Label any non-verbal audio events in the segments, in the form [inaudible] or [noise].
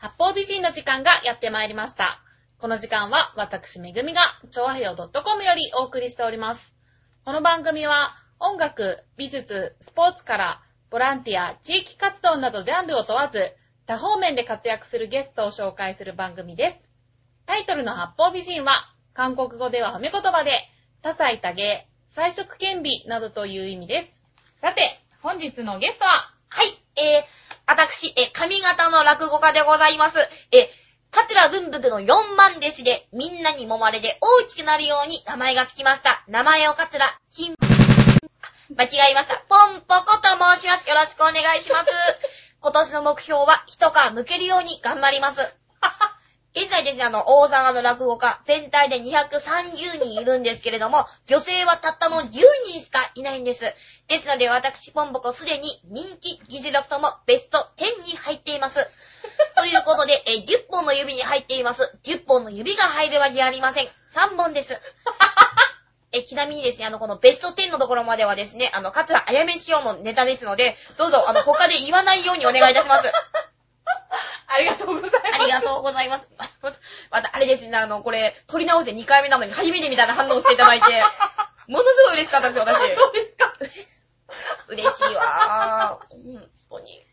八方美人の時間がやってまいりました。この時間は私めぐみが、超和平洋 .com よりお送りしております。この番組は音楽、美術、スポーツから、ボランティア、地域活動などジャンルを問わず、多方面で活躍するゲストを紹介する番組です。タイトルの八方美人は、韓国語では褒め言葉で、多彩多芸、彩色兼備などという意味です。さて、本日のゲストは、はい、えー、私、え、髪型の落語家でございます。え、カツラ文福の4万弟子で、みんなに揉まれて大きくなるように名前がつきました。名前を桂、金、間違えました。ポンポコと申します。よろしくお願いします。今年の目標は一皮むけるように頑張ります。はは現在ですね、あの、大阪の落語家、全体で230人いるんですけれども、女性はたったの10人しかいないんです。ですので、私、ポンポコすでに人気、議事録ともベスト10に入っています。ということで、え10本の指に入っています。10本の指が入るわけありません。3本です。え、ちなみにですね、あの、このベスト10のところまではですね、あの、桂あやめしようのネタですので、どうぞ、あの、他で言わないようにお願いいたします。ありがとうございます。ありがとうございます。[laughs] また、あれですね、あの、これ、撮り直して2回目なのに初めてみたいな反応をしていただいて、[laughs] ものすごい嬉しかったですよ、私。そうですか。嬉しいわー。本当に。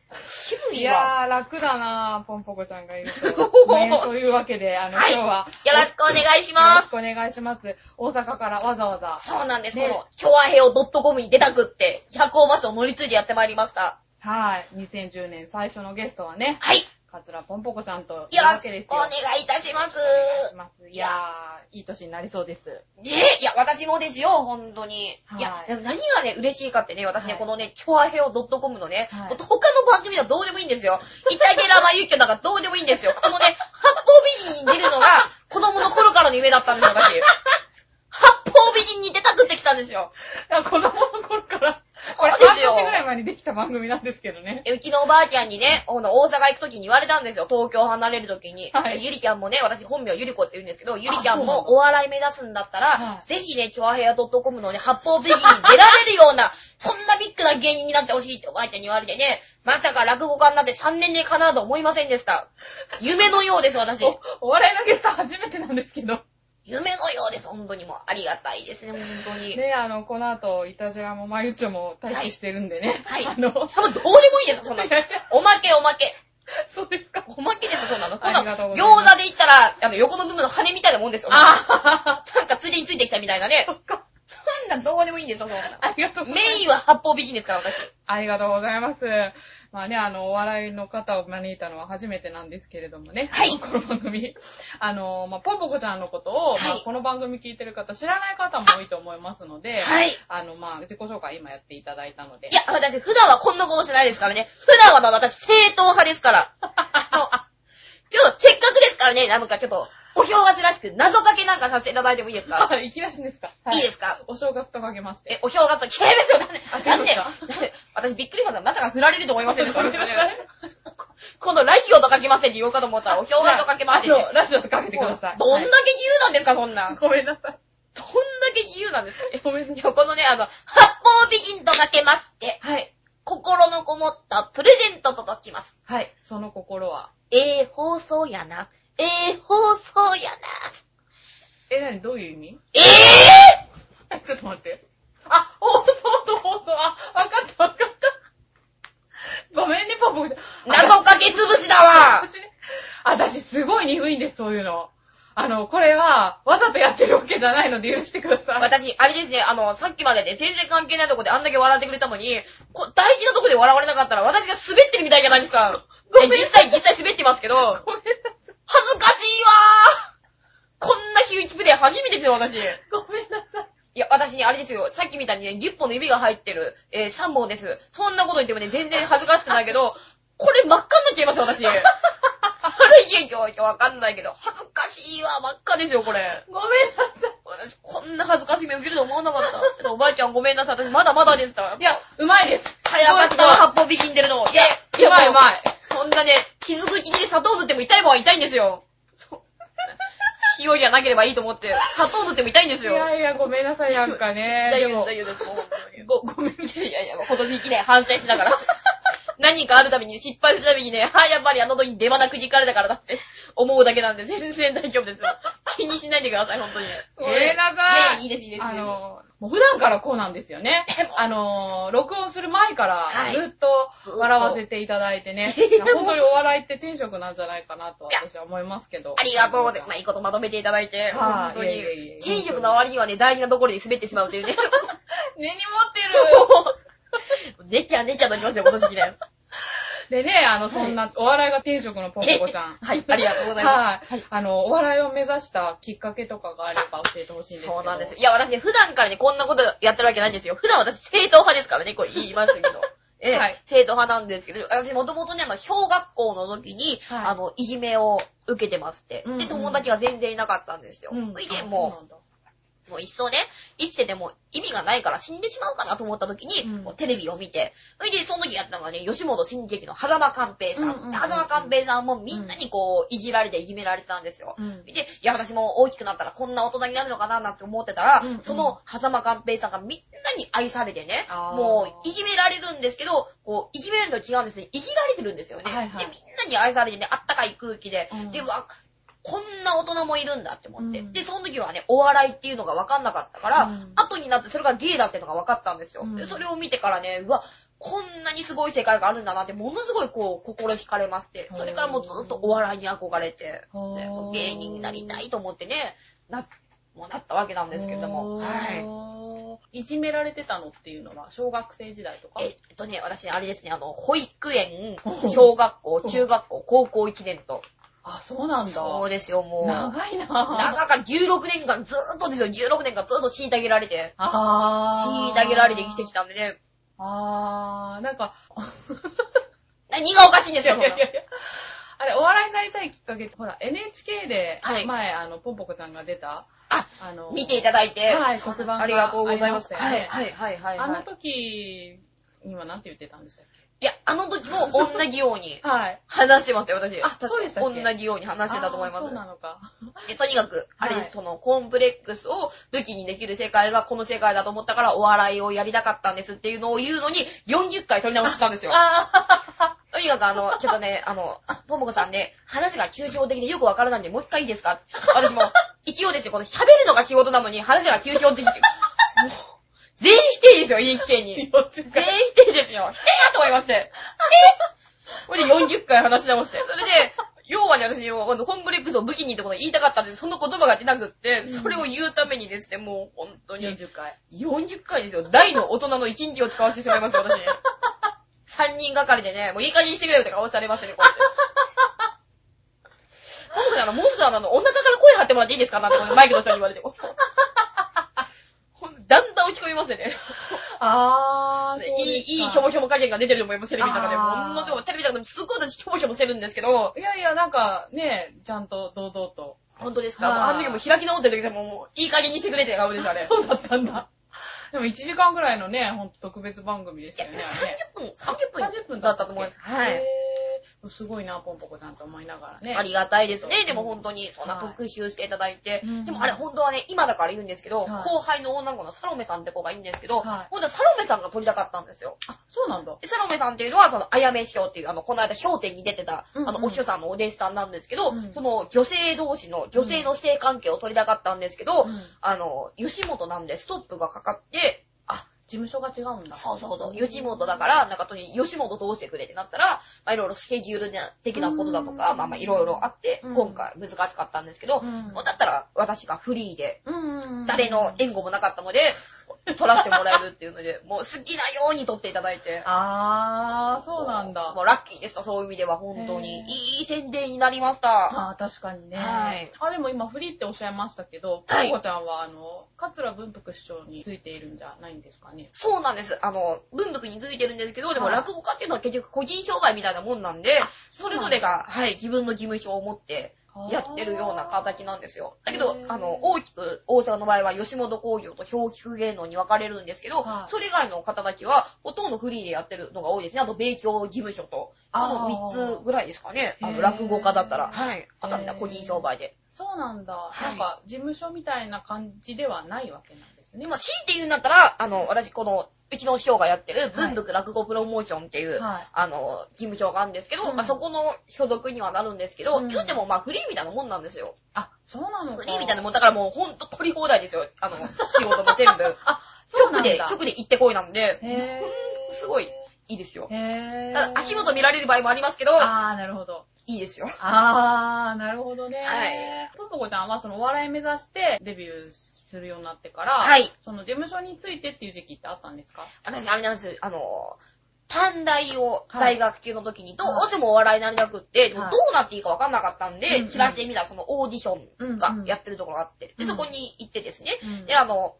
9い位は。やー、楽だなぁ、ポンポコちゃんがいると。[laughs] ね、というわけで、あの、はい今日は、よろしくお願いしよます。ろしくお願いします。大阪からわざわざ。そうなんです。ねこの、チョアヘオ .com に出たくって、百大場所を乗り継いでやってまいりました。はい。2010年最初のゲストはね、はい。よ桂ポンポコちゃんというろわけですよ。しくお願いいたします。お願いします。いやー、いい年になりそうです。ねえ、いや、私もですよ、本当に。はいいや、でも何がね、嬉しいかってね、私ね、はいこのね、チョアヘオ .com のね、他の番組はどうでもいいんですよ。イタゲラマユッキョなんかどうでもいいんですよ。このね、八方美人に出るのが、子供の頃からの夢だったんですよ、私。[laughs] 八方美人に出たくってきたんですよ。子供の頃から、これ半年ぐらい前にできた番組なんですけどね。えうちのおばあちゃんにね、大阪行くときに言われたんですよ。東京離れるときに。はいゆりちゃんもね、私本名ゆり子って言うんですけど、ゆりちゃんもお笑い目指すんだったら、はいぜひね、チョアヘア .com のね、八方美人に出られるような、[laughs] そんなビッグな芸人になってほしいっておばあちゃんに言われてね、まさか落語家になって3年でかなと思いませんでした。夢のようです、私。おお笑いのゲスト初めてなんですけど。夢のようです、本当にもう。ありがたいですね、本当に。ね、あの、この後、イタジラもマユッチョも待機してるんでね。はいあの、多分どうでもいいです、そんなの。おまけおまけ。そうですか。おまけです、そんなの。ありがとうござい餃子で言ったら、あの、横の部分の羽みたいなもんですよ。あなんかついでについてきたみたいなね。そっか。そんなんどうでもいいんですよ、そんなありがとうございます。メインは八方美人ですから、私。ありがとうございます。まあね、あの、お笑いの方を招いたのは初めてなんですけれどもね。はいこの番組。[laughs] あの、まあ、ポンポコちゃんのことを、まあはいこの番組聞いてる方、知らない方も多いと思いますので、はい。あの、まあ、自己紹介今やっていただいたので。いや、私、普段はこんなことしてないですからね。普段は私、正統派ですから。[laughs] あのちょっと、せっかくですからね、なんかちょっと、お正月らしく謎かけなんかさせていただいてもいいですか？あ、いきなしですか、いいですか？お正月とかけまして。え、お正月と違いますよ。なんで、あ違なんで、なんで私びっくりしました。まさか振られると思いませんでした。[laughs] 今度ラジオとかけませんって言おうかと思ったら、お正月とかけませんって。ラジオとかけてください。どんだけ自由なんですか、そんなん。ごめんなさい。どんだけ自由なんですか？ごめんなさい。このね、あの、八方美人とかけまして、はい。心のこもったプレゼントと解きます。はい。その心は。ええ放送やな。ええ放送やな。え、なにどういう意味？ええちょっと待って。あ、ほんとほんとほんと。あ、わかったわかった。ごめんね、ポンポコちゃん。謎かけつぶしだわ私ね、私すごい鈍いんです、そういうの。あの、これは、わざとやってるわけじゃないので許してください。私、あれですね、あの、さっきまでね、全然関係ないとこであんだけ笑ってくれたのに、こ大事なとこで笑われなかったら私が滑ってるみたいじゃないですか。[laughs] ごめんえ実際、実際滑ってますけど、ごめんなさい。かしいわーこんなヒューチプレイ初めてですよ、私。いごめんなさい。や、私ね、あれですよ、さっきみたいにね、10本の指が入ってる、えー3本です。そんなこと言ってもね、全然恥ずかしくないけど、これ真っ赤になっちゃいますよ、私。あれ、いやいやいや、わかんないけど、恥ずかしいわ、真っ赤ですよ、これ。ごめんなさ私、こんな恥ずかしい目受けると思わなかった。おばあちゃんごめんなさい、私まだまだでした。い。いや、うまいです。早かったわ、八方美人出るの。いや、いやうまいうまい。そんなね、傷口に砂糖塗っても痛いもんは痛いんですよ。塩じゃなければいいと思って、砂糖塗っても痛いんですいよ。やいや、ごめんなさい、なんかね。大丈夫です、も大丈夫です。ご、ごめん。いやいやいや、今年1年反省しながら。何かあるたびに、失敗するたびにね、あ、やっぱりあの時に出花くじかれたからだって思うだけなんで、全然大丈夫ですよ。[laughs] 気にしないでください、本当に。ごめんなさいねいいです、いいです。あの、もう普段からこうなんですよね。あの、録音する前からはいずっと笑わせていただいてね。いや本当にお笑いって天職なんじゃないかなと私は思いますけど。ありがとうございます。まあ、いいことまとめていただいて、本はい当に、天職の割にはね、大事なところで滑ってしまうというね。根 [laughs] に [laughs] 持ってねっちゃんねっちゃんときますよ、今年ね。る [laughs] でね、あの、そんな、お笑いが天職のポンポコちゃん。はい、ありがとうございます。はい。あの、お笑いを目指したきっかけとかがあれば教えてほしいんですけど。そうなんですよ。いや、私ね、普段からね、こんなことやってるわけないんですよ。普段私、正統派ですからね、これ言いますけど。[laughs] ええはい正統派なんですけど、私もともとね、あの、小学校の時に、はいあの、いじめを受けてまして、うんうんで、友達が全然いなかったんですよ。うん。それで、あもう、もう一層ね、生きてても意味がないから死んでしまうかなと思った時に、うんテレビを見て、それで、その時やったのがね、吉本新喜劇の狭間寛平さん。狭間寛平さんもみんなにこう、いじられていじめられてたんですよ。うん。で、いや、私も大きくなったらこんな大人になるのかななんて思ってたら、うんうんその、狭間寛平さんがみんなに愛されてねもう、いじめられるんですけど、こう、いじめられるのと違うんですね。いじられてるんですよね。はいはいで、みんなに愛されてね、あったかい空気で、うんで、わ、こんな大人もいるんだって思って。うんで、その時はね、お笑いっていうのが分かんなかったから、うん後になってそれがゲイだっていうのが分かったんですよ。うんで、それを見てからね、うわ、こんなにすごい世界があるんだなって、ものすごいこう、心惹かれまして、それからもうずっとお笑いに憧れて、ね芸人になりたいと思ってね、な、もうなったわけなんですけれども。はい。い。いじめられてたのっていうのは、小学生時代とか？えっとね、私、あれですね、あの、保育園う、ん小学校、中学校、高校1年と。あ、そうなんだ。そうですよ、もう。長いな長か16年間ずーっとですよ、16年間ずーっと虐げられて、あー。虐げられて生きてきたんでね、あー、なんか、[laughs] 何がおかしいんですよ、そんな。あれ、お笑いになりたいきっかけって、ほら、NHK で、はい前、あの、ポンポコちゃんが出た、あ、あの、見ていただいて、はい黒板がありがとうございます。はい、はい、はい、はい。あのはい時には何て言ってたんでしたっいや、あの時も同じようにけ [laughs] はい。話してましたよ、私。あそうでしたっけ？同じように話してたと思いますあーそう。なのか。で、とにかく、あれです、はいその、コンプレックスを武器にできる世界がこの世界だと思ったからお笑いをやりたかったんですっていうのを言うのに40回取り直してたんですよ。あ [laughs] とにかくあの、ちょっとね、あの、ポモコさんね、話が抽象的でよくわからないんで、もう一回いいですか？私も、一応ですよ、この喋るのが仕事なのに話が抽象的って。もう、全否定ですよ、いい規制に。[laughs] 40全回。否定ですよ。えーと思いまして。え？これで40回話し直して。それで、要はね、私、あのコンプレックスを武器にってことを言いたかったんですその言葉が出なくって、それを言うためにですね、もう本当に。40回。40回ですよ。大の大人の1日を使わせてしまいました、私。[laughs] 3人がかりでね、もういい加減にしてくれよって顔されますね、こうやって。僕ね、あの、もうすぐあの、お腹から声張ってもらっていいですか？なんてマイクの人に言われて。だんだん落ち込みますよね。あー、[laughs] いい、いい、ひょもひょも加減が出てると思います、テレビの中で。ものすごい、テレビの中ですっごい私、ひょもひょもしてるんですけど、いやいや、なんか、ね、ちゃんと堂々と。本当ですか？あの時も開き直ってる時でも、もう、いい加減にしてくれって顔です、[laughs] あれ。そうだったんだ。でも1時間ぐらいのね、ほんと特別番組でしたよね。30分、30 30分分だったと思います。はい。すごいな、ポンポコちゃんと思いながらね。ありがたいですね。うんでも本当に、そんなはい特集していただいて。うんでもあれ本当はね、今だから言うんですけど、はい後輩の女の子のサロメさんって子がいいんですけど、はい本当はサロメさんが撮りたかったんですよ。あ、そうなんだ。でサロメさんっていうのは、その、あやめ師匠っていう、あの、この間、商店に出てた、あの、お師匠さんのお弟子さんなんですけど、うんその、女性同士の、女性の性関係を取りたかったんですけど、うんあの、吉本なんでストップがかかって、あ、事務所が違うんだ。そうそうそう、吉本だから、なんかとに、吉本どうしてくれってなったら、まあいろいろスケジュール的なことだとか、うんまあまあいろいろあって、うん今回難しかったんですけど、だったら私がフリーで。誰の援護もなかったので、撮らせてもらえるっていうので、[laughs] もう好きなように撮っていただいて。あー、そうなんだも。うラッキーでした、そういう意味では本当に。いい宣伝になりました。あー、確かにね。はいあ、でも今フリーっておっしゃいましたけど、はいポコちゃんは、あの、桂文福師匠についているんじゃないんですかね？そうなんです。あの、文福についてるんですけど、でもはい落語家っていうのは結局個人商売みたいなもんなんで、それぞれが、はい、自分の事務所を持って、やってるような形なんですよ。だけどあの、大きく、大阪の場合は吉本工業と小菊芸能に分かれるんですけど、はいそれ以外の方たちは、ほとんどフリーでやってるのが多いですね。あと、米教事務所と、あのあー3つぐらいですかね。あの、落語家だったら。はい。あとはみんな個人商売で。そうなんだ。はいなんか、事務所みたいな感じではないわけなんですね。でも、強いて言うんだったら、あの、私、この、うちの師匠がやってる文福落語プロモーションっていう、はい。あの、事務所があるんですけど、うんまあ、そこの所属にはなるんですけど、うん言うてもまあフリーみたいなもんなんですよ。あ、そうなのか。フリーみたいなもん、だからもうほんと取り放題ですよ。あの、[laughs] 仕事も全部。あ、そうな直で。直で行ってこいなんで、へすごいいいですよぇ。ー。へただぇ足元見られる場合もありますけど、あー、なるほど。いいですよ。あー、なるほどね。はい。ととこちゃんはそのお笑い目指してデビューするようになってから、はい。その事務所についてっていう時期ってあったんですか？私、あれなんですよ、あの、短大を在学中の時にどうしてもお笑いになりなくって、はい。どうなっていいかわかんなかったんで、うんうん。チラシで見たらそのオーディションがうんうん。やってるところがあって、で、うん。そこに行ってですね、うん。で、あの、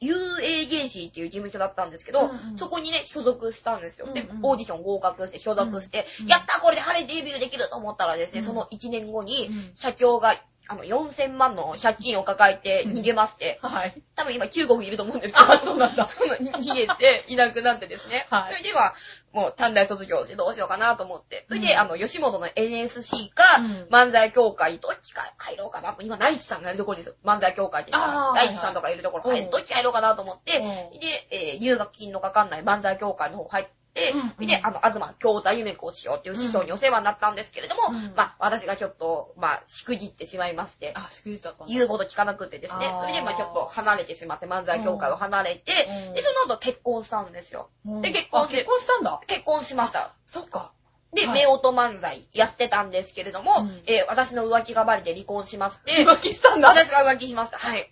遊泳原始っていう事務所だったんですけど、うんうん。そこにね、所属したんですよ。でうんうん、オーディション合格して所属して、うんやったこれで晴れデビューできると思ったらですね、うん。その1年後にうん、社長が、あの、4000万の借金を抱えて逃げまして、はい。多分今中国にいると思うんですけど、あそうなんだ。その逃げていなくなってですね。はい。それでは、もう短大卒業してどうしようかなと思って。それで、うんあの、吉本の NSC か、うん。漫才協会、どっちか帰ろうかなと。今、大地さんがいるところですよ。漫才協会って言った大地さんとかいるところ、はいはい、どっち帰ろうかなと思って、うん。で、えー入学金のかかんない漫才協会の方入って、うんうんで、あの、東京太夢子をしようっていう師匠にお世話になったんですけれども、うんまあ、私がちょっと、まあ、しくじってしまいまして、あ、しくじっちゃったんだ言うこと聞かなくてですねそれでまあちょっと離れてしまって、漫才協会を離れて、うんで、その後結婚したんですよ。うんで結婚あ結婚したんだ。結婚しました。そっか。で、はい夫婦漫才やってたんですけれども、うんえー私の浮気がバレて離婚しまして、浮気したんだ。私が浮気しました。はい。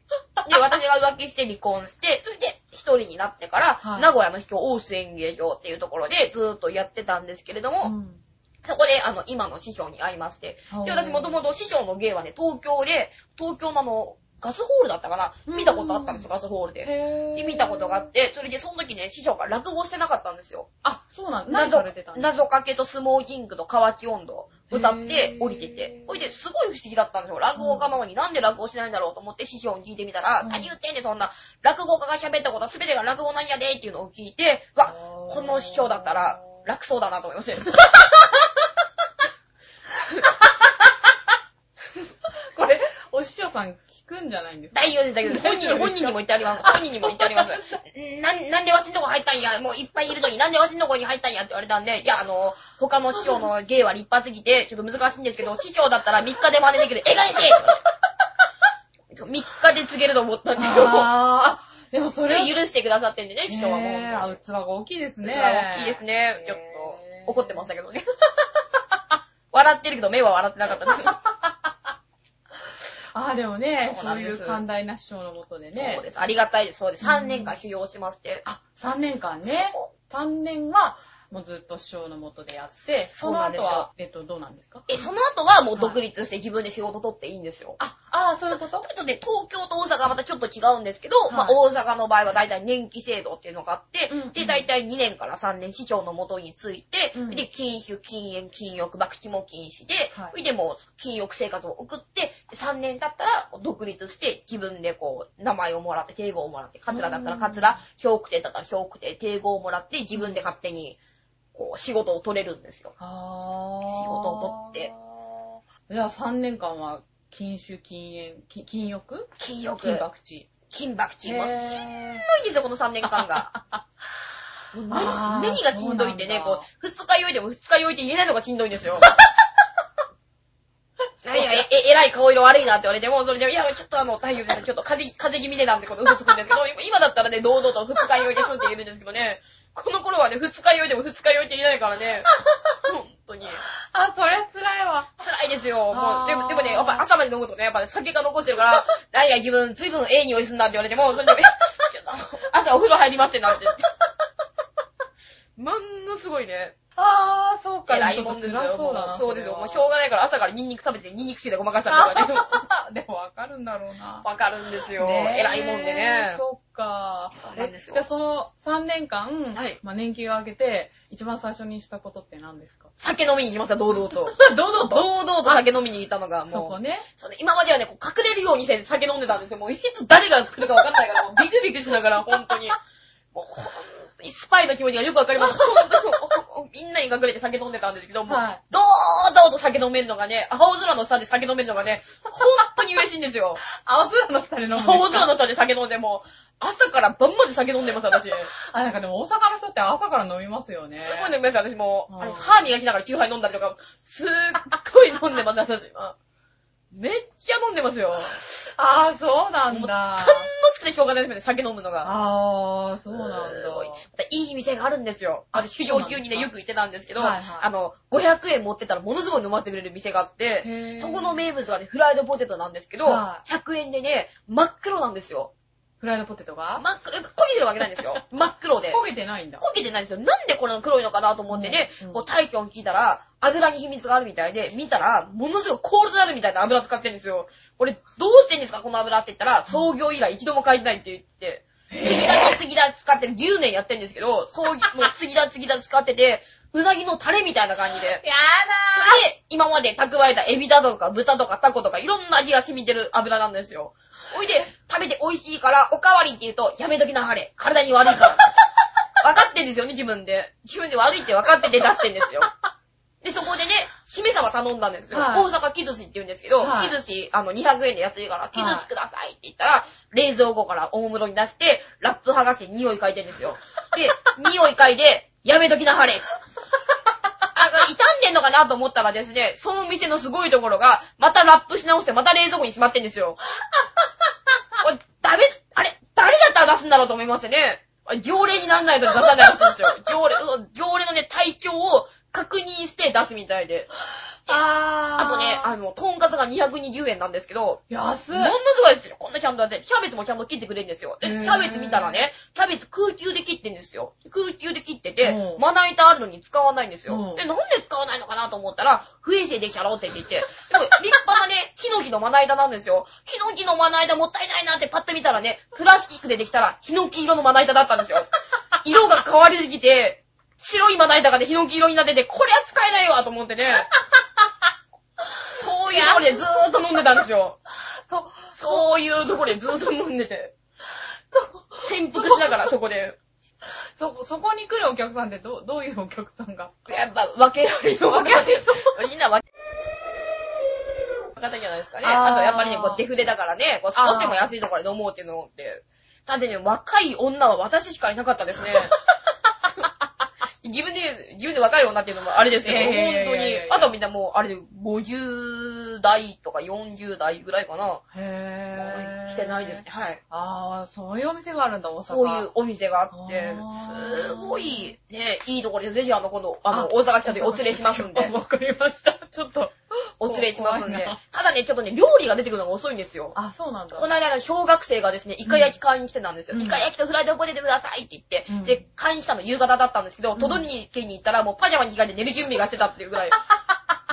で、[laughs] 私が浮気して離婚して、それで一人になってから、はい名古屋の秘境大須演芸場っていうところでずーっとやってたんですけれども、うんそこで、あの、今の師匠に会いまして、で、私もともと師匠の芸はね、東京で、東京のあの、ガスホールだったかな？見たことあったんですよ、ガスホールで。へで、見たことがあって、それでその時ね、師匠が落語してなかったんですよ。あ、そうなんだ。何されてたんですか？謎かけとスモーキングと河内温度歌って降りてて。ほいで、すごい不思議だったんですよ。落語家なのになんで落語しないんだろうと思って師匠に聞いてみたら、うん何言ってんねん、そんな。落語家が喋ったことは全てが落語なんやでっていうのを聞いて、わ、この師匠だったら楽そうだなと思いましたよ。これ、お師匠さん聞くんじゃないんですか？大丈夫です、大丈夫です。本人に、本人にも言ってあります。本人にも言ってあります。ん [laughs] なん、なんでわしんとこ入ったんや？もういっぱいいるのに、なんでわしんとこに入ったんやって言われたんで、いや、あの、他の師匠の芸は立派すぎて、ちょっと難しいんですけど、師匠だったら3日で真似できる。えがいしい !3 日で告げると思ったんで、あー、でもそれは、許してくださってんでね、師匠はもう。ね器が大きいですね。器は大きいですね。ちょっと、怒ってましたけどね。笑ってるけど、目は笑ってなかったです。あー、でもね、そうそういう寛大な師匠のもとでね。そうです。ありがたいです。そうです。うん3年間修行しまして。あ、3年間ね。3年は、もうずっと師匠のもとでやって、その後は、えっと、どうなんですか？え、その後はもう独立して自分で仕事取っていいんですよ。あ、あー、そういうこと？ちょっとね、東京と大阪はまたちょっと違うんですけど、いまあ大阪の場合は大体年季制度っていうのがあって、うんうんで、大体2年から3年市長の元について、うんで、禁酒、禁煙、禁欲、博打も禁止で、はいそれでもう禁欲生活を送って、3年経ったら独立して自分でこう、名前をもらって、定号をもらって、カツラだったらカツラ、笑福亭だったら笑福亭、定号をもらって自分で勝手に、こう、仕事を取れるんですよ。あ。仕事を取って。じゃあ3年間は、禁酒、禁煙、禁欲禁欲、禁博地。金箔チーム。しんどいんですよ、この3年間が。何がしんどいってね、こう、二日酔いでも二日酔いって言えないのがしんどいんですよ。らい顔色悪いなって言われても、それで、いや、ちょっとあの、大丈夫です。ちょっと風邪、風邪気味でなんてこと嘘つくんですけど、[laughs] 今だったらね、堂々と二日酔いですって言えるんですけどね、この頃はね、二日酔いでも二日酔いって言えないからね、本当に。あ、そりゃ辛いわ。辛いですよ。もう、でも、でもね、やっぱ朝まで飲むとね、やっぱ酒が残ってるから、なんや、自分、ずいぶんええ匂いすんなって言われても、それで、[laughs] ちょっと、朝お風呂入りますってなって。[laughs] ものすごいね、あー、そうか。偉いもんですよ。そうだな。そうですよ。もうしょょうがないから朝からニンニク食べてニンニクつけてごまかしたりとかね。う [laughs] でもわかるんだろうな。わかるんですよ。偉いもんでね。そっか。じゃあその3年間、はいまあ年季が明けて、一番最初にしたことって何ですか？酒飲みに行きました、堂々と。どうぞ堂々と酒飲みに行ったのが、もう。そこね。そうね、今まではね、こう隠れるようにして酒飲んでたんですよ。もういつ誰が来るかわかんないから、ビクビクしながら、本当に。もう本当にスパイの気持ちがよくわかります。[laughs] みんなに隠れて酒飲んでたんですけど、もう、はい堂々と酒飲めるのがね、青空の下で酒飲めるのがね、本当に嬉しいんですよ。[laughs] 青空の下で飲む青空の下で酒飲んでも、朝から晩まで酒飲んでます、私。す [laughs] あ、なんかでも大阪の人って朝から飲みますよね。ごい飲みます、私も。歯磨きながら9杯飲んだりとか、すっごい飲んでます、私今。めっちゃ飲んでますよ。あー、そうなんもうだ。楽しくてしょうがないですね、酒飲むのが。あー、そうなんだ。い。またいい店があるんですよ。あれ、修行中にね、よく行ってたんですけど、はいはいあの、500円持ってたらものすごい飲ませてくれる店があって、そこの名物がね、フライドポテトなんですけど、は100円でね、真っ黒なんですよ。フライドポテトが？真っ黒、焦げてるわけないんですよ。[laughs] 真っ黒で。焦げてないんだ。焦げてないんですよ。なんでこれの黒いのかなと思ってね、うんうんこう大将に聞いたら、油に秘密があるみたいで、見たら、ものすごいコールドなるみたいな油使ってるんですよ。これ、どうしてんですか？この油って言ったら、創業以来一度も買えてないって言って、次だけ次だ使ってる、10年やってるんですけど、そう、もう次だ次だ使ってて、うなぎのタレみたいな感じで。やそれで、今まで蓄えたエビだとか豚とかタコとかいろんな味が染みてる油なんですよ。おいで、食べて美味しいから、おかわりって言うと、やめときなはれ。体に悪いから。[laughs] 分かってんですよね、自分で。自分で悪いって分かってて出してんですよ。で、そこでね、しめ鯖頼んだんですよ。はい大阪木寿司って言うんですけど、はい木寿司、あの、200円で安いから、木寿司くださいって言ったら、冷蔵庫から大室に出して、ラップ剥がして匂い嗅いでんですよ。で、[laughs] 匂い嗅いで、やめときなはれ。あ、傷んでんのかなと思ったらですね、その店のすごいところが、またラップし直して、また冷蔵庫にしまってんですよ。これ、ダメ、あれ、誰だったら出すんだろうと思いますね。あれ行例にならないと出さないらしいんですよ。行例、うん行例のね、体調を確認して出すみたいで。あー。あとね、あの、とんかつが220円なんですけど、安い。ものすごいですよ。こんなちゃんとやって、キャベツもちゃんと切ってくれるんですよ。で、キャベツ見たらね、キャベツ空中で切ってんですよ。空中で切っててう、んまな板あるのに使わないんですよ。うんで、なんで使わないのかなと思ったら、不衛生できたろって言って、でも立派なね、[laughs] ヒノキのまな板なんですよ。ヒノキのまな板もったいないなってパッと見たらね、プラスチックでできたら、ヒノキ色のまな板だったんですよ。色が変わりすぎて、白いまな板がね、ヒノキ色になってて、これは使えないわと思ってね。[laughs] そういうところでずーっと飲んでたんですよ。そ、そういうところでずーっと飲んでて。潜伏しながら、そこで。そ、そこに来るお客さんってど、どういうお客さんが？やっぱ、分けありの分けありみんな分け、方じゃないですかね。あと、やっぱりね、こう、デフレだからね、こう、少しでも安いところで飲もうっていうのって。ただね、若い女は私しかいなかったですね。[laughs] 自分で、自分で若い女っていうのもあれですけど、本当に。あとみんなもう、あれで、50代とか40代ぐらいかな。へー。来てないですね。。はい。あー、そういうお店があるんだ、大阪。そういうお店があってすごい、ね、いいところで、ぜひあの、今度、あの、あ大阪来た時お連れしますんで、[laughs] わかりました。ちょっと。[laughs] お連れしますんで。ただね、ちょっとね、料理が出てくるのが遅いんですよ。あ、そうなんだ。この間の小学生がですね、イカ焼き買いに来てたんですよ。うんイカ焼きとフライドポテトくださいって言って、うんで、買いに来たの夕方だったんですけど、ん届けに行ったらもうパジャマに着替えて寝る準備がしてたっていうぐらい、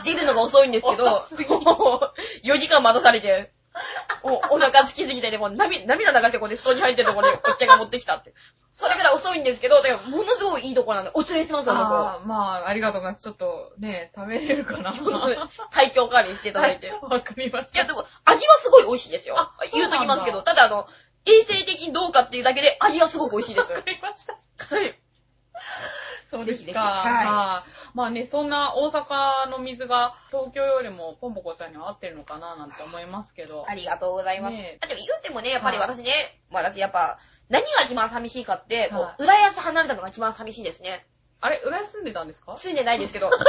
出るのが遅いんですけど、[laughs] もう4時間待たされて、おお腹空きすぎてね、もう涙涙流してこうやって布団に入ってるところでおっちゃんが持ってきたって。それぐらい遅いんですけど、でもものすごいいいところなんで、お連れしますよ。あー、まあ、ありがとうございます。ちょっとね、食べれるかな。[laughs] 体調管理していただいて。[laughs] わかりました。いや、でも、味はすごい美味しいですよあ。言うときますけど、ただあの、衛生的にどうかっていうだけで味はすごく美味しいです。わかりました。はい。そうですか。ぜひぜひはいはいまあね、そんな大阪の水が東京よりもポンポコちゃんには合ってるのかななんて思いますけど。ありがとうございます。ねあでも言うてもね、やっぱりはい私ね、まあ私やっぱ、何が一番寂しいかって、こはう、浦安離れたのが一番寂しいですね。あれ、浦安住んでたんですか？住んでないですけど。[laughs]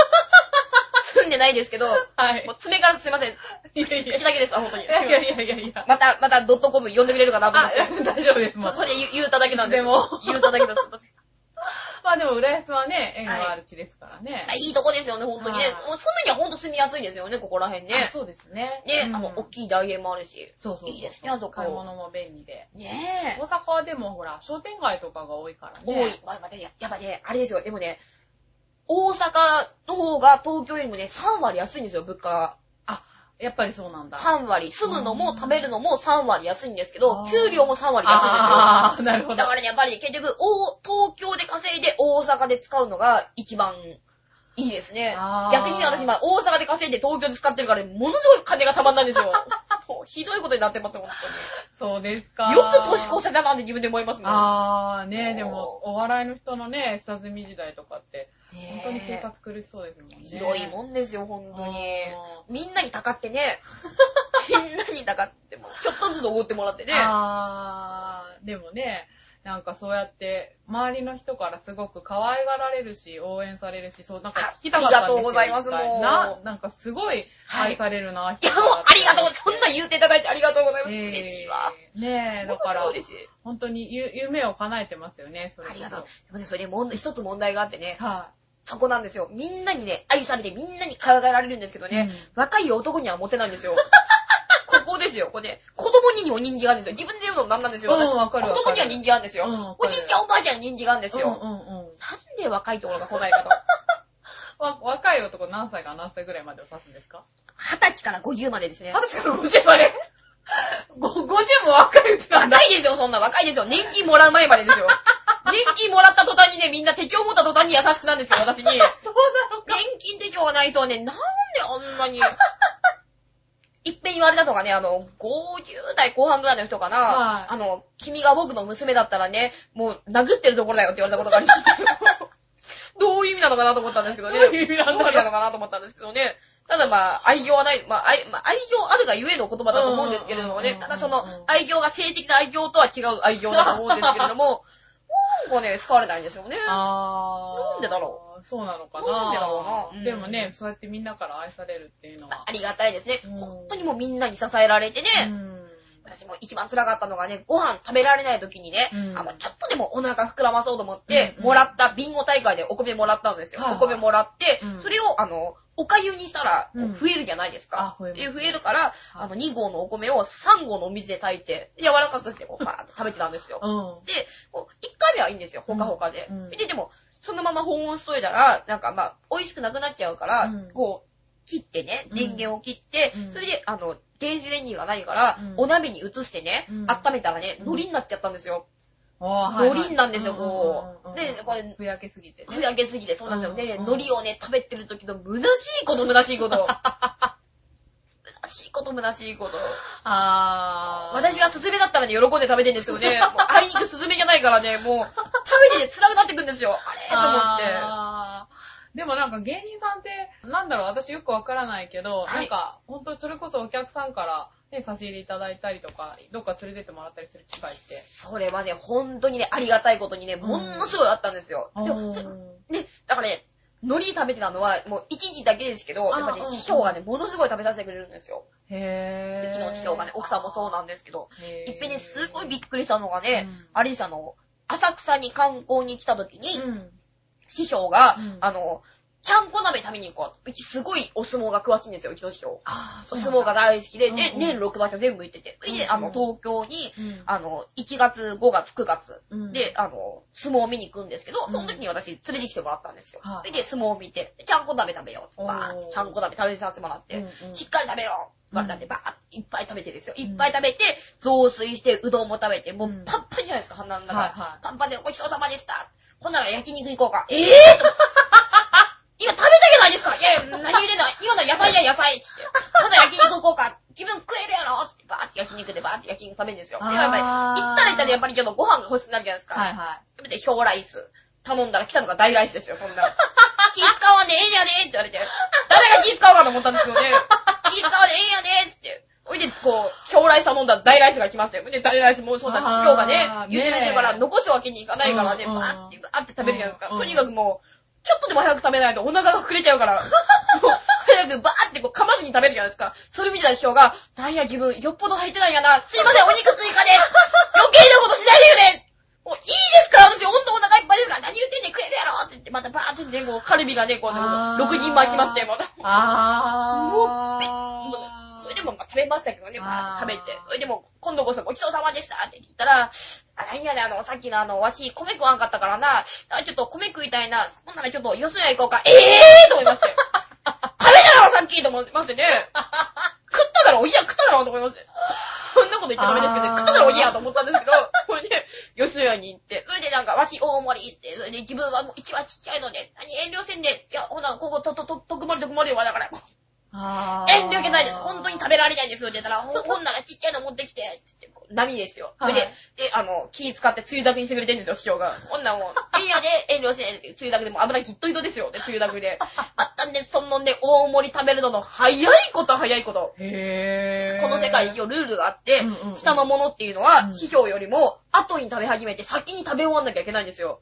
住んでないですけど、はいもう爪からすいません。口だけです、本当に。いやいやいやいや。また、またドットコム呼んでくれるかなと思っあて。、大丈夫です、もうそ。れ言うただけなんです。でも言うただけです。すいません。まあでも浦安はね、縁がある地ですからね。あいいとこですよね、本当にね。住むには本当住みやすいですよね、ここら辺ねあ。そうですね。ね、うんあの、大きい大円もあるし。そうそうそう。いいですねあそこ買い物も便利で。ねえ。大阪はでもほら、商店街とかが多いから多ね。い。まあ、やっぱね、あれですよ。でもね、大阪の方が東京よりもね、3割安いんですよ、物価が。やっぱりそうなんだ。3割。住むのも食べるのも3割安いんですけど給料も3割安いんですよ。ああ、なるほど。だからね、やっぱりね、結局、大東京で稼いで大阪で使うのが一番いいですね逆にね、私今、大阪で稼いで東京で使ってるから、ものすごい金が溜まんないんですよ。[laughs] ひどいことになってますよ、本そうですか。当に。よく年越せたなって自分で思いますもん。あー、ねでも、お笑いの人のね、下積み時代とかって、ね本当に生活苦しそうですもんね。ひどいもんですよ、本当にう。みんなにたかってね、[laughs] みんなにたかっても、ちょっとずつおごってもらってね。あーでもね、なんかそうやって、周りの人からすごく可愛がられるし、応援されるし、そう、なんか聞きたかったんですよ。ありがとうございますもうな、なんかすごいはい愛されるな、いや、もう、ありがとう。そんな言言うていただいてありがとうございます。えー嬉しいわ。ねえ、だから本当、にゆ夢を叶えてますよね、それ。ありがとう。でもね、それで問題、一つ問題があってね、はそこなんですよ。みんなにね、愛されてみんなに可愛がられるんですけどい。ね、若い男にはモテないん [laughs] ですよ。ここですよ。これね、子供にも人気があるんですよ。自分で言うのもなんなんですよ。うん私わかる子供には人気があるんですよ。うんおじいちゃんおばあちゃんに人気があるんですうんよ。うんうん。なんで若いところが来ないかと。[laughs] わ若い男何歳から何歳ぐらいまでを指すんですか？二十歳から50までですね。二十歳から50まで？[laughs] ご ?50 も若いうちなんだ。若いですよ、そんな若いですよ。年金もらう前までですよ。年金もらった途端にね、みんな手帳持った途端に優しくなるんですよ、私に。[laughs] そうなの年金手帳がないとね、なんであんなに。いっぺん言われたのがね、あの、50代後半ぐらいの人かな、はいあの、君が僕の娘だったらね、もう殴ってるところだよって言われたことがありましたよ。[laughs] どういう意味なのかなと思ったんですけどね。どういう意味なのかなと思ったんですけどね。ただまあ、愛情はない、まあ、愛まあ愛情あるがゆえの言葉だと思うんですけれどもね。ただその、愛情が性的な愛情とは違う愛情だと思うんですけれども、なんかね、好かれないんですよね。あー。なんでだろう。そうなのかな。なんでだろうな。うん。でもね、そうやってみんなから愛されるっていうのは。ありがたいですね。うん。本当にもうみんなに支えられてね、うん。私も一番辛かったのがね、ご飯食べられない時にね、うん。あの、ちょっとでもお腹膨らまそうと思って、うん。もらった、ビンゴ大会でお米もらったんですよ。はいはい。お米もらって、うん。それを、あの、おかゆにしたら、うん。増えるじゃないですか。あ増え増えるから、あの、2合のお米を3合のお水で炊いて、柔らかくして、こう、[laughs] パーッと食べてたんですよ。うん。で、こう1回目はいいんですよ、ほかほかで。うん。で、でも、そのまま保温しといたら、なんかまあ、美味しくなくなっちゃうから、うん。こう、切ってね、うん。電源を切って、うん。それで、あの、電子レンジがないから、うん。お鍋に移してね、うん。温めたらね、うん。海苔になっちゃったんですよ。あー海苔なんですよこうでこれふやけすぎてね。ふやけすぎて、そうなんですよ。で、うん海苔をね、食べてる時の虚しいこと、虚しいこと。虚しいこと、虚しいこと。あー。私がスズメだったらね、喜んで食べてるんですけどね、[laughs] もうあいにくスズメじゃないからね、もう、食べてて辛くなってくんですよ。あれと思って。あーでもなんか芸人さんって、なんだろう、私よくわからないけど、はいなんか、ほんとそれこそお客さんから、ね、差し入れいただいたりとか、どっか連れてってもらったりする機会って。それはね、本当にね、ありがたいことにね、ものすごいあったんですよ。でもうんね、だからね、海苔食べてたのは、もう一時だけですけど、やっぱね、あうん師匠がね、ものすごい食べさせてくれるんですよ。へー。うちの師匠がね、奥さんもそうなんですけど、いっぺんね、すごいびっくりしたのがね、うんあれですあの、浅草に観光に来た時に、うん。師匠が、うんあの、ちゃんこ鍋食べに行こうと。うちすごいお相撲が詳しいんですよ、うちの師匠。お相撲が大好きで、で、うんうん年6場所全部行ってて。で、うんあの、東京に、うんあの、1月、5月、9月、うんで、あの、相撲を見に行くんですけど、うんその時に私連れてきてもらったんですよ。はいで、相撲を見て、でちゃんこ鍋食べよう。バーってちゃんこ鍋食べさせてもらって、うんうんしっかり食べろうんってってバーっていっぱい食べてですよ。いっぱい食べて、雑炊して、うどんも食べて、もううんパンパンじゃないですか、鼻の中。はいはいパンパンでごちそうさまでした。ほんなら焼肉行こうか。えぇ、ー、[laughs] 今食べたじゃないですか？いやいや、何入れんの今の野菜じゃ野菜っつって。ほんなら焼肉行こうか。自分食えるやろつってバーって焼肉でバーって焼肉食べるんですよ。で、やっぱり、行ったら行ったらやっぱりちょっとご飯が欲しくなるじゃないですか。はいはそれで、氷ライス。頼んだら来たのが大ライスですよ、そんな。[laughs] 気使わんでええんやでって言われて。誰が気使うかと思ったんですよね。[laughs] 気使わんでえやでって。ほいで、こう、氷ライス頼んだら大ライスが来ましたよ。で、大ライスもそうだし、あー師匠がねね、言ってくれてるから、残すわけにいかないからね、うんバーって、バーって食べるじゃないですか。うんとにかくもう、ちょっとでも早く食べないとお腹が膨れちゃうから、も [laughs] う早くバーってこう噛まずに食べるじゃないですか。それ見たら師匠が、なんや自分、よっぽど入ってないんやな。すいません、お肉追加で [laughs] 余計なことしないでくれもういいですか？ら、私、ほんとお腹いっぱいですから、何言ってんねん、食えるやろって言って、またバーってね、こう、カルビがね、こう、あー6人前来まして、また。あー。もう食べましたけどね、まあ、食べて。でも、今度こそごちそうさまでしたって言ったら、あ、何やねん、あの、さっきのあの、わし、米食わんかったからな、あちょっと米食いたいな、ほんならちょっと、よそや行こうか。ええー！と思いまして。[laughs] 食べただろ、さっきと思ってましてね。食っただろ、いや、食っただろ、と思いまして。そんなこと言っちゃダメですけど、あー。食っただろ、いや、と思ったんですけど、これで、吉野家に行って、それでなんか、わし大盛り行って、それで自分はもう一番ちっちゃいので、何遠慮せんで、いや、ほな、ここ、と、と、と、特盛り特盛りはだから、あー遠慮気ないです。本当に食べられないんですよって言ったら、ほほんならちっちゃいの持ってきて、って言って波ですよ。はいで、で、あの、気使ってつゆだくにしてくれてるんですよ、師匠が。こんなんもう、いいやで、遠慮しないで、つゆだくでもう油ギットギトですよ、で、つゆだくで。あったんで、そのね、大盛り食べるのの早いこと早いこと。へぇー。この世界一応ルールがあって、うんうんうん下のものっていうのは、うん師匠よりも後に食べ始めて先に食べ終わんなきゃいけないんですよ。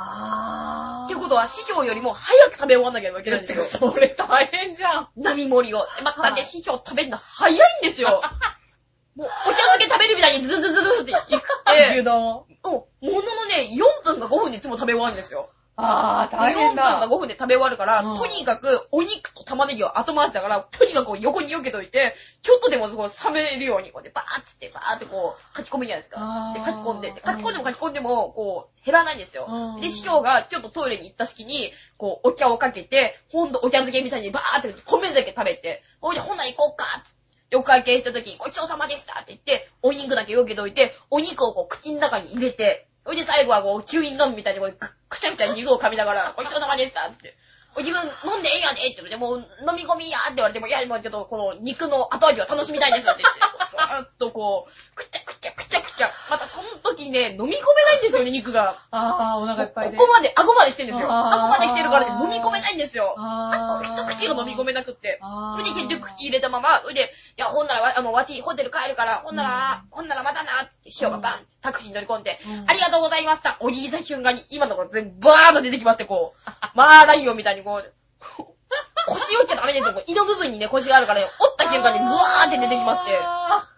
あー。ってことは、師匠よりも早く食べ終わんなきゃいけないんですよ。[laughs] それ大変じゃん。並盛りを。でまたね、はい師匠食べるの早いんですよ。[laughs] もう、お茶漬け食べるみたいにズルズルズルっていくって、[laughs] 牛丼。もう、もののね、4分か5分でいつも食べ終わるんですよ。あー、大変4分かだ。5分で食べ終わるから、うんとにかくお肉と玉ねぎを後回しだから、とにかく横に避けといて、ちょっとでもこう冷めるように、こうやってバーッつって、バーってこう、書き込むじゃないですかあ。で、ー書き込んで、で書き込んでも書き込んでも、こう、減らないんですようん。で、師匠がちょっとトイレに行った隙に、こう、お茶をかけて、ほんとお茶漬けみたいにバーって米だけ食べて、ほいで、ほな行こうかつって。でお会計した時に、ごちそうさまでしたって言って、お肉だけ避けといて、お肉をこう、口の中に入れて、ほいで最後はこう、吸引飲むみたいにこう、くくちゃくちゃ肉を噛みながら、ごちそうさまでしたっつって。自分飲んでええやでって言って、もう飲み込みやって言われても、いや、もうちょっとこの肉の後味を楽しみたいですって言って、ずーっとこう、くっちゃくちゃくちゃくちゃ。またその時ね、飲み込めないんですよね、肉が。あー、お腹いっぱいで。ここまで、顎まで来てるんですよ。顎まで来てるからね、飲み込めないんですよ。あー。一口が飲み込めなくって。それで結局口入れたまま、それで、いや、ほんならわ、あの、わし、ホテル帰るから、ほんなら、ほんならまたな、って師匠がバンってタクシーに乗り込んで、うんありがとうございました。おじいた瞬間に、今のところ全部バーッと出てきまして、こう、マーライオンみたいにこう、[laughs] 腰折っちゃダメですよ。胃の部分にね、腰があるからね、折った瞬間にブワーって出てきまして、あ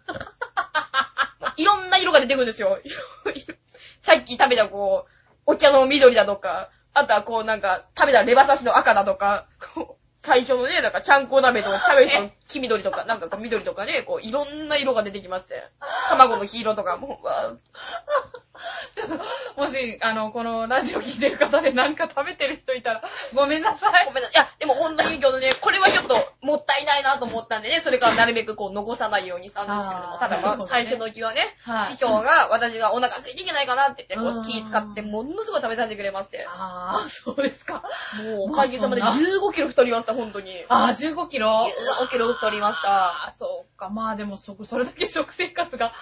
[laughs] いろんな色が出てくるんですよ。[laughs] さっき食べたこう、お茶の緑だとか、あとはこうなんか、食べたレバ刺しの赤だとか、こう最初のね、なんか、ちゃんこ鍋とキャベツの黄緑とか、なんかこう緑とかね、こう、いろんな色が出てきまして、卵の黄色とか、もう、わーちょっと、もし、あの、このラジオ聞いてる方でなんか食べてる人いたら、[laughs] ごめんなさい。ごめんなさい。いや、でも本当に言うけどね、これはちょっともったいないなと思ったんでね、それからなるべくこう残さないようにしたんですけども、ただま最初のうちはね、はい師匠が私がお腹空いていけないかなって言って、こう気使ってものすごい食べさせてくれまして、あー、そうですか。もうおかげさまで15キロ太りました、本当に。あー、15キロ？15キロ太りました。あー、そうか。まあでも、そこ、それだけ食生活が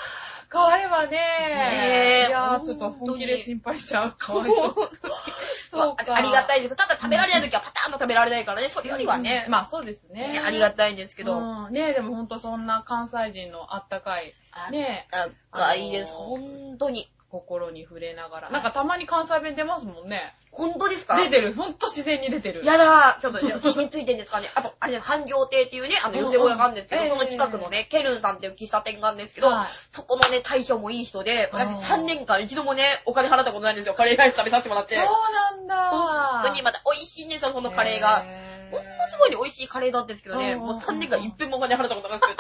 変わればね。ねえいやー、ちょっと本気で心配しちゃう。かわいそう。[laughs] そうか。ありがたいいです。ただ食べられない時はパターンと食べられないからね、それよりはね、まあそうですね。ねありがたいんですけど、うん、ねえ、でもほんとそんな関西人のあったかい、ねえ、長いです、あのー本当に。心に触れながら。なんかたまに関西弁出ますもんね。本当ですか？出てる。ほんと自然に出てる。やだー、ちょっとね [laughs] 染みついてんですかね？あと、あれね、繁盛亭っていうね、あの、寄せ小屋があるんですけど、うんうんその近くのね、ケルンさんっていう喫茶店があるんですけど、はいそこのね、大将もいい人で、私うん3年間一度もね、お金払ったことないんですよ。カレーライス食べさせてもらって。そうなんだ。本当にまた美味しいんですよ、そのカレーが。へものすごいね、美味しいカレーなんですけどね、もう3年間一遍もお金払ったことなくて、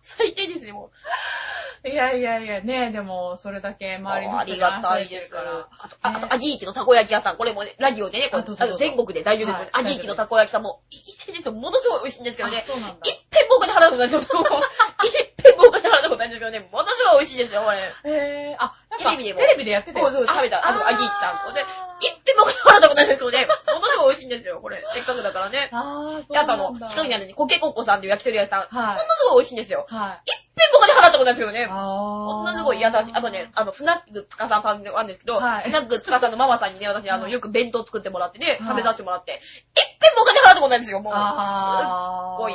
最低ですね、もう。いやいやいや、ねえ、でも、それだけ周りのありがたいです。から。あと、あと、アジイチのたこ焼き屋さん、これもね、ラジオでね、こうあどうぞどうぞあの全国で大丈夫ですよね。はいアジイチのたこ焼きさんも、一緒ですよ。ものすごい美味しいんですけどねあ。そうなんだ。一遍もお金払ったことないんですよ。一遍もお金払ったことないんですけどね、ものすごい美味しいですよ、これ。へぇー、あ、テレビでもテレビでやってたよ。そうそう食べたあそうアギーチさんであ一遍もお金払ったことないんですけどね、ものすごい美味しいんですよ、これ。せっかくだからね。あー、そうで、あとあのなんだ。、一人にあるに、コケコッコさんっていう焼き鳥屋さん。もはいのすごい美味しいんですよ。はい。一遍もお金払ったことないんですけどね。あものすごい優しい。あとね、あの、スナックつかさんさんがあるんですけど、はいスナックつかさんのママさんにね、私、あの、はいよく弁当作ってもらってね、はい食べさせてもらって、一遍もお金払ったことないんですよ、もう。すっごい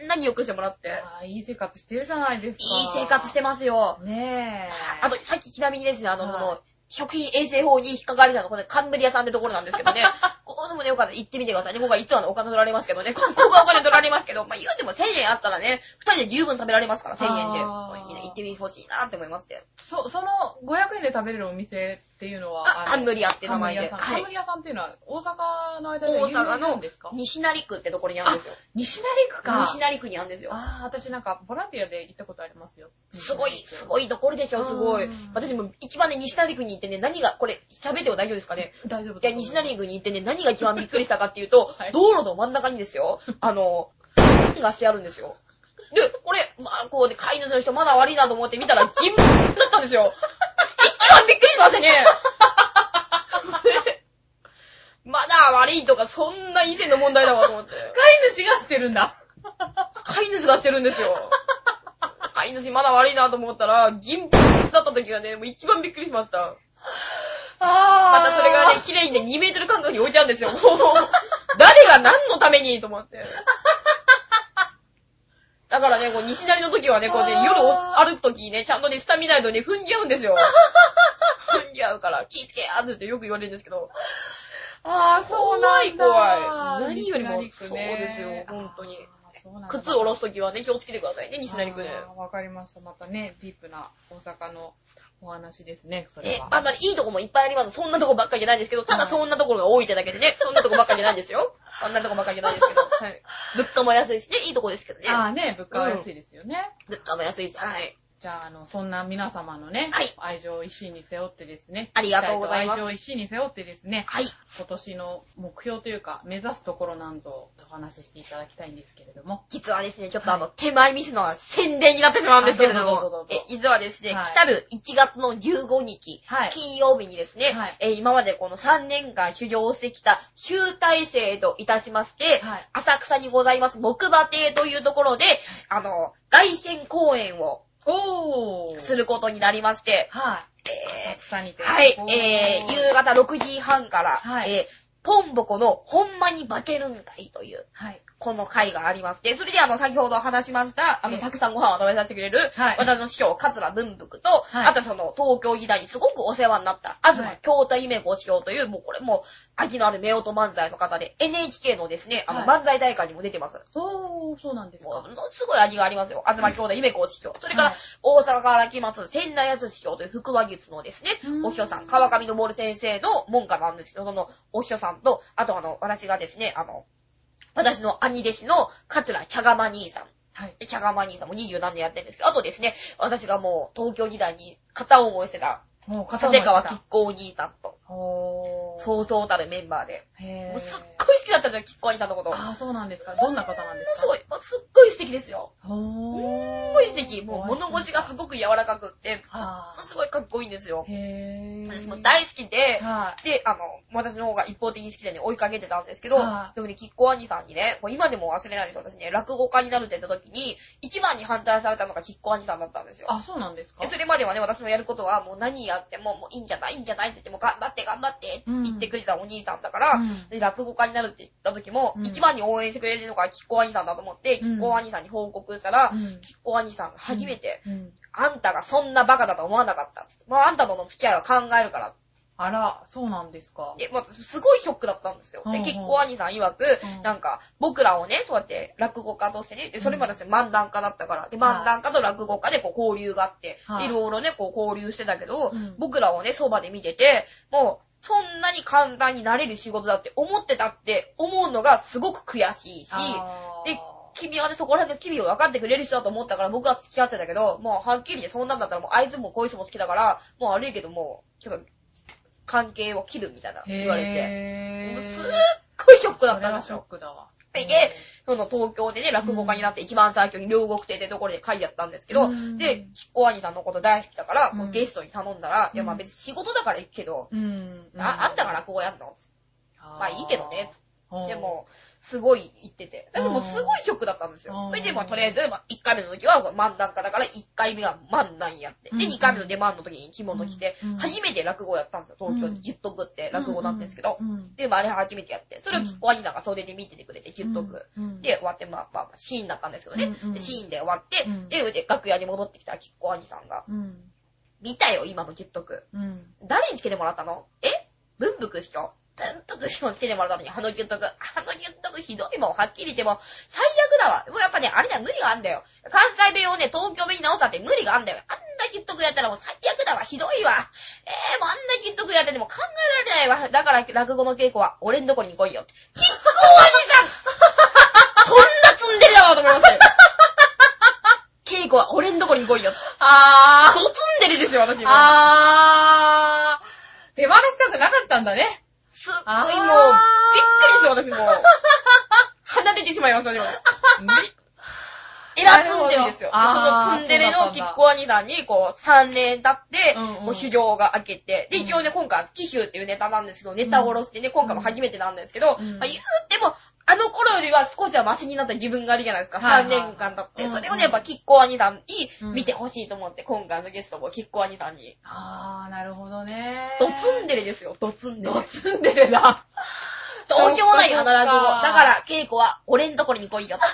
みんなによくしてもらって？あーいい生活してるじゃないですか。いい生活してますよ。ねえ。あと、さっきちなみにですね、あの、はいこの、食品衛生法に引っかかりたの、これ、カンブリアさんってところなんですけどね。[laughs] ここでもね、よかったら行ってみてくださいね。ここはいつはのお金取られますけどね。ここはお金取られますけど、まあ、言うても1000円あったらね、二人で十分食べられますから、1000円で。行ってみてほしいなって思いますね。そ、その500円で食べれるお店っていうのは、あ、のカンブリアって名前で。カンはいブリアさん。っていうのは大阪の間で有名大阪のなんですか？西成区ってところにあるんですよ。西成区か。西成区にあるんですよ。ああ、私なんかボランティアで行ったことありますよ。すごい、すごいところでしょ、すごいうん。私も一番ね、西成区に行ってね、何が、これ、喋っても大丈夫ですかね？大丈夫いや、西成区に行ってね、何が一番びっくりしたかっていうと、[laughs] はい道路の真ん中にですよ、あの、がしてあるんですよ。で、これ、まあ、こうで、飼い主の人まだ悪いなと思って見たら、銀だったんですよ。一番びっくりしましたね。[laughs] まだ悪いとか、そんな以前の問題だわと思って。飼い主がしてるんだ。飼い主がしてるんですよ。飼い主まだ悪いなと思ったら、銀だった時がね、もう一番びっくりしました。あまたそれがね、綺麗にね、2メートル間隔に置いてあるんですよ。もう誰が何のためにと思って。だからね、こう、西成の時はね、こうね、夜お歩く時にね、ちゃんとね、下見ないとね、踏んじゃうんですよ。[laughs] 踏んじゃうから、気ぃつけやーってよく言われるんですけど。あー、そうなんだ。怖い怖い何よりもねそうですよ本当に靴を下ろす時はね、気をつけてくださいね、西成区で。あーわかりました。またね、ディープな大阪のお話ですね、それえは。、あんまりいいとこもいっぱいあります。そんなとこばっかりじゃないんですけど、ただそんなところが多いってだけでね、そんなとこばっかりじゃないんですよ。[laughs] そんなとこばっかりじゃないですけど。はい。物価も安いしね、いいとこですけどね。あーね、物価は安いですよね。物価も安いし。はい。じゃあ、あの、そんな皆様のね、はい。愛情を一心に背負ってですね。ありがとうございます。愛情を一心に背負ってですね、はい。今年の目標というか、目指すところなんぞお話ししていただきたいんですけれども。実はですね、ちょっとあの、手前ミスのは宣伝になってしまうんですけれども。あどうぞどうぞ、どう。ぞえ、実はですね、はい。来たる1月の15日、はい。金曜日にですね、はい。えー今までこの3年間修行してきた集大成といたしまして、はい。浅草にございます木馬亭というところで、あの、凱旋公演をおー。することになりまして、はい。え。ーはいえー、夕方6時半から、はいえー、ポンボコのほんまに化けるんかいという、はい。この会がありまして、それであの、先ほど話しました、あの、ええたくさんご飯を食べさせてくれる、はい。私の師匠、桂文福と、はい。あとその、東京時代にすごくお世話になった、東はい。京太夢子師匠という、もうこれもう、味のある夫婦漫才の方で、NHK のですね、あの、はい。漫才大会にも出てます。おー、そうなんですもか。う、すごい味がありますよ。東京太夢子師匠。それから、はい大阪から来ます、千代康師匠という福和術のですねう、ん。お師匠さん、川上昇先生の門下なんですけど、その、お師匠さんと、あとあの、私がですね、あの、私の兄弟子の桂茶釜兄さん。はい。で茶釜兄さんも二十何年やってるんですけど、あとですね、私がもう東京時代に片思いしてた、もう片立川吉光お兄さんと。そうそうたるメンバーで。もうすっごい好きだったんですよ、吉光お兄さんのこと。もあー、そうなんですか。どんな方なんですか？のすごい、すっごい素敵ですよ。ほー。すっごい素敵。もう物腰がすごく柔らかくって、あすごいかっこいいんですよー。。へー。私も大好きで、はで、あの、私の方が一方的に好きでね、追いかけてたんですけど、はいでもね、キッコ兄さんにね、もう今でも忘れないですよ、私ね、落語家になるって言った時に、一番に反対されたのがキッコ兄さんだったんですよ。あ、そうなんですか？でそれまではね、私のやることは、もう何やっても、もういいんじゃないいいんじゃないって言っても、頑張って頑張ってって言ってくれたお兄さんだから、落語家になるって言った時も、うん一番に応援してくれるのがキッコ兄さんだと思って、キッコ兄さんに報告したら、うんキッコ兄さんが初めて、うん。あんたがそんなバカだと思わなかったっつって。まあ、あんたとの付き合いは考えるから。あら、そうなんですか。で、まあ、すごいショックだったんですよ。で、うんうん結構兄さん曰く、うんなんか、僕らをね、そうやって落語家としてね、で、それまで私漫談家だったから、で、漫談家と落語家でこう交流があって、はいでいろいろね、こう交流してたけど、うん僕らをね、そばで見てて、もう、そんなに簡単になれる仕事だって思ってたって思うのがすごく悔しいし、で君はね、そこら辺の機微を分かってくれる人だと思ったから僕は付き合ってたけど、もうはっきりね、そんなんだったらもうあいつもこいつも好きだから、もう悪いけどもう、ちょっと、関係を切るみたいな言われて、すっごいショックだったんですそれはショッよ。クだわ。で、その東京でね、落語家になって一番最初に両国亭ってところで書いてあったんですけど、うん。で、キッコ兄さんのこと大好きだから、うん。ゲストに頼んだら、うんいやまあ別に仕事だから行くけど、うん。ああんたが落語やんの？ままあいいけどね、で、も、すごい言ってて。私もうすごいショックだったんですよう。んそれで、まあとりあえず、まあ1回目の時は漫談家だから、1回目は漫談やって。で、うん2回目の出番の時に着物着てうん、初めて落語やったんですよ。東京で。うんギュッとくって落語なんですけど。うん。で、まああれ初めてやって。それをキッコ兄さんが袖で見ててくれて、ギュッとく。うん、で、終わって、まあまあまあ、シーンだったんですけどね。シーンで終わってうん、で、で、楽屋に戻ってきたキッコ兄さんが、うん。見たよ、今のギュッとく。うん。誰につけてもらったのえ？文福師匠文福師匠につけてもらったのに、あのギュッとく。あのギュッとくひどいもん、はっきり言っても、最悪だわ。もうやっぱね、あれだ、無理があんだよ。関西弁をね、東京弁に直したって無理があんだよ。あんなギュッとくやったらもう最悪だわ、ひどいわ。えー、もうあんなギュッとくやってても考えられないわ。だから、落語の稽古は、俺んとこに来いよ。キッコおじさん [laughs] こんな積んでるだわと思いますよ。稽古は俺んとこに来いよ。あドツンデレですよ、私ー。も。あー。手放したくなかったんだね。すっごいもう、びっくりして私もう、鼻出てしまいましたね。エラツンデレですよ。でそのツンデレのキッコ兄さんに、こう、3年経って、もう修行が明けて、で、うん。一応ね、今回、紀州っていうネタなんですけど、ネタ殺しでね、今回も初めてなんですけど、うん。まあ、言うても、あの頃よりは少しはマシになった自分があるじゃないですか。3はいはいはい年間経って。うんそれをね、やっぱ、キッコー兄さんにうん見てほしいと思って、今回のゲストもキッコー兄さんに。あー、なるほどね。ドツンデレですよ、ドツンデレ。ドツンデレだ。[laughs] どうしようもないよ、そっかあの落語。そっかだから、稽古は、俺んところに来いよ。[laughs]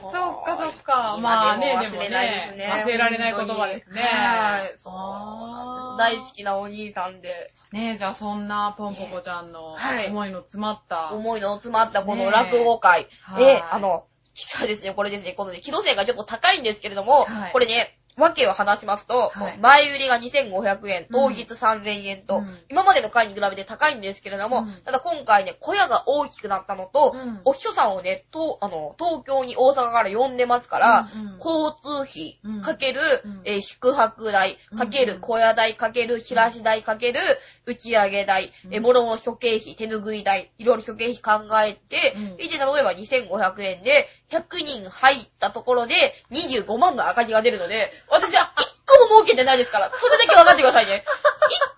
そっかそっか。今まあね、でも忘れないですねね。忘れられない言葉ですね。はい。そう大好きなお兄さんで、ねえ、じゃあそんなポンポコちゃんのはい。思いの詰まった。思いの詰まったこの落語会。はい。で、あの、実はですね、これですね、このね、機動性がちょっと高いんですけれども、はい。これね、わけを話しますと、はい。前売りが2500円、うん。当日3000円と、うん。今までの回に比べて高いんですけれども、うん。ただ今回ね、小屋が大きくなったのと、うん。お秘書さんをね、とあの東京に大阪から呼んでますから、うんうん。交通費うん。かける、うん。えー宿泊代かける小屋代かけるチラシ代かける打ち上げ代、うん。えー、もろもろ諸経費、手拭い代、いろいろ諸経費考えて、うん。で、例えば2500円で、100人入ったところで25万の赤字が出るので、私は1個も儲けてないですから、それだけ分かってくださいね。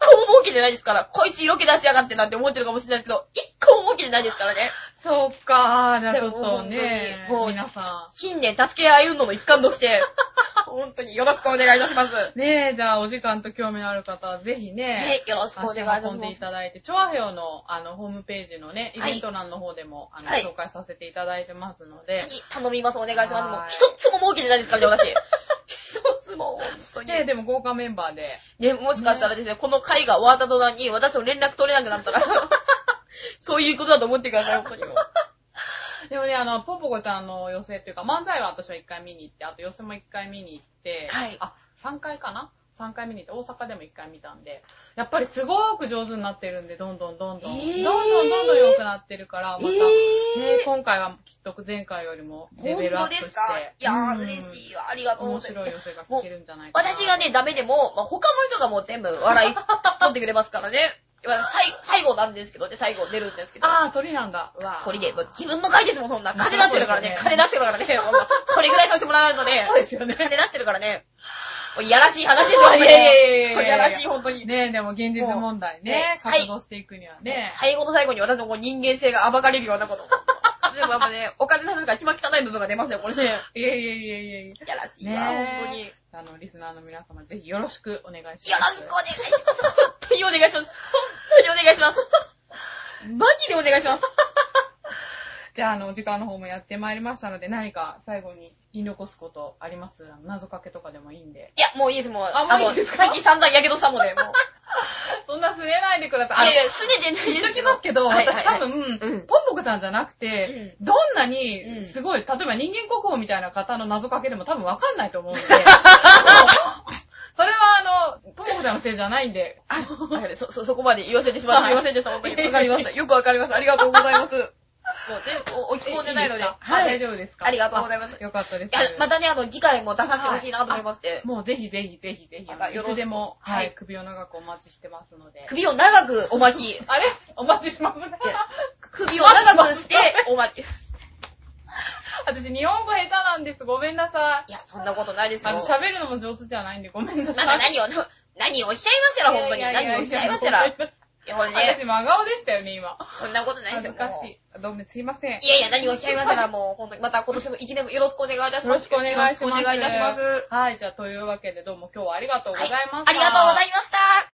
1個も儲けてないですから、こいつ色気出しやがってなんて思ってるかもしれないですけど、1個も儲けてないですからね。そっかじゃあちょっとね、もう皆さ新年助け合い運動の一環として、[laughs] 本当によろしくお願いいたします。ん。ねえ、じゃあお時間と興味のある方はぜひね、ね、よろしくお願いいたし足を運んでいます。ただいて、チョアヘオのあのホームページのね、イはいベント欄の方でも、あのはい紹介させていただいてますので、頼みます、お願いします。もうはい一つも儲けてないですからね、私。も、本当に。ねえ、でも豪華メンバーで、ね、もしかしたらですね、この回が終わった途端に私と連絡取れなくなったら、[laughs] そういうことだと思ってください、本当に。でもね、あの、ポンポコちゃんの寄せっていうか、漫才は私は1回見に行って、あと寄せも1回見に行って、はいあ、3回かな ?3 回見に行って、大阪でも1回見たんで、やっぱりすごく上手になってるんで、どんどんどんどん、えーどんどんどんどん良くなってるから、また、えねー、今回はきっと前回よりもレベルアップして、本当ですか？いやー、うん嬉しいわ。ありがとうご面ざいます。白い寄せが聞けるんじゃないかな。私がね、ダメでも、まあ、他の人がもう全部笑い取ってくれますからね。最最後なんですけどね、最後出るんですけど。あー、鳥なんだ。うわーこれで、自分の回ですもん、そんな。金出してるからね。金出してるからね。それぐらいさせてもらわないので。そうですよね。金出してるからね。いやらしい話ですよ、[laughs] いやいやいやいやいやこれやらしい、本当に。ねでも現実問題ね活動していくにはね。最後の最後に私のもう人間性が暴かれるようなこと。[laughs] でもやっぱね、お金の話が一番汚い部分が出ますよ、これね。いやいやいやいやいや。やらしいわ、ね本当に。よあの、リスナーの皆様、ぜひよろしくお願いします。ろしくお願いします。本当にお願いします。本当にお願いします。マジでお願いします。じゃあ、あの、時間の方もやってまいりましたので、何か最後に言い残すことあります？謎かけとかでもいいんで。いや、もういいです、もう。あもういいですか？さっき散々やけどしたので、もう。[laughs] そんなすねないでください。いやいや、すねてない言いときますけど、はいはい私多分、うんポンポコちゃんじゃなくて、どんなにうんすごい、例えば人間国宝みたいな方の謎かけでも多分わかんないと思うんで、[laughs] それはあの、ポンポコちゃんのせいじゃないんで、あそ、そ、そこまで言わせてしまってはいすいませんでした。本当に。わかりました。よくわかります。ありがとうございます。もう全部お落ち込んでないので。はい、大丈夫ですか？ありがとうございますあよかったです。いや、またね、あの、次回も出させてほしいなと思いまして。もうぜひぜひぜひぜひ、いつでも、はいはい、首を長くお待ちしてますので。首を長くお待ち。[laughs] あれ？お待ちしますね。首を長くしてお待ち。い [laughs] 私、日本語下手なんです。ごめんなさい。や、そんなことないですよ。あの、喋るのも上手じゃないんで、ごめんなさい。まだ何を、何をおっしゃいますやろ、本当に。何をおっしゃいますやろ。いや、ほんとね私、、真顔でしたよね、今。そんなことないですよ。恥ずかしもい。どうもすいません。ういやいや、何をおっしゃいますやら、もう、本当に。また今年も一年もよろしくお願いいたします。よろしくお願いします。よろしくお願いいたします。はい、じゃあ、というわけで、どうも今日はありがとうございました。ありがとうございました。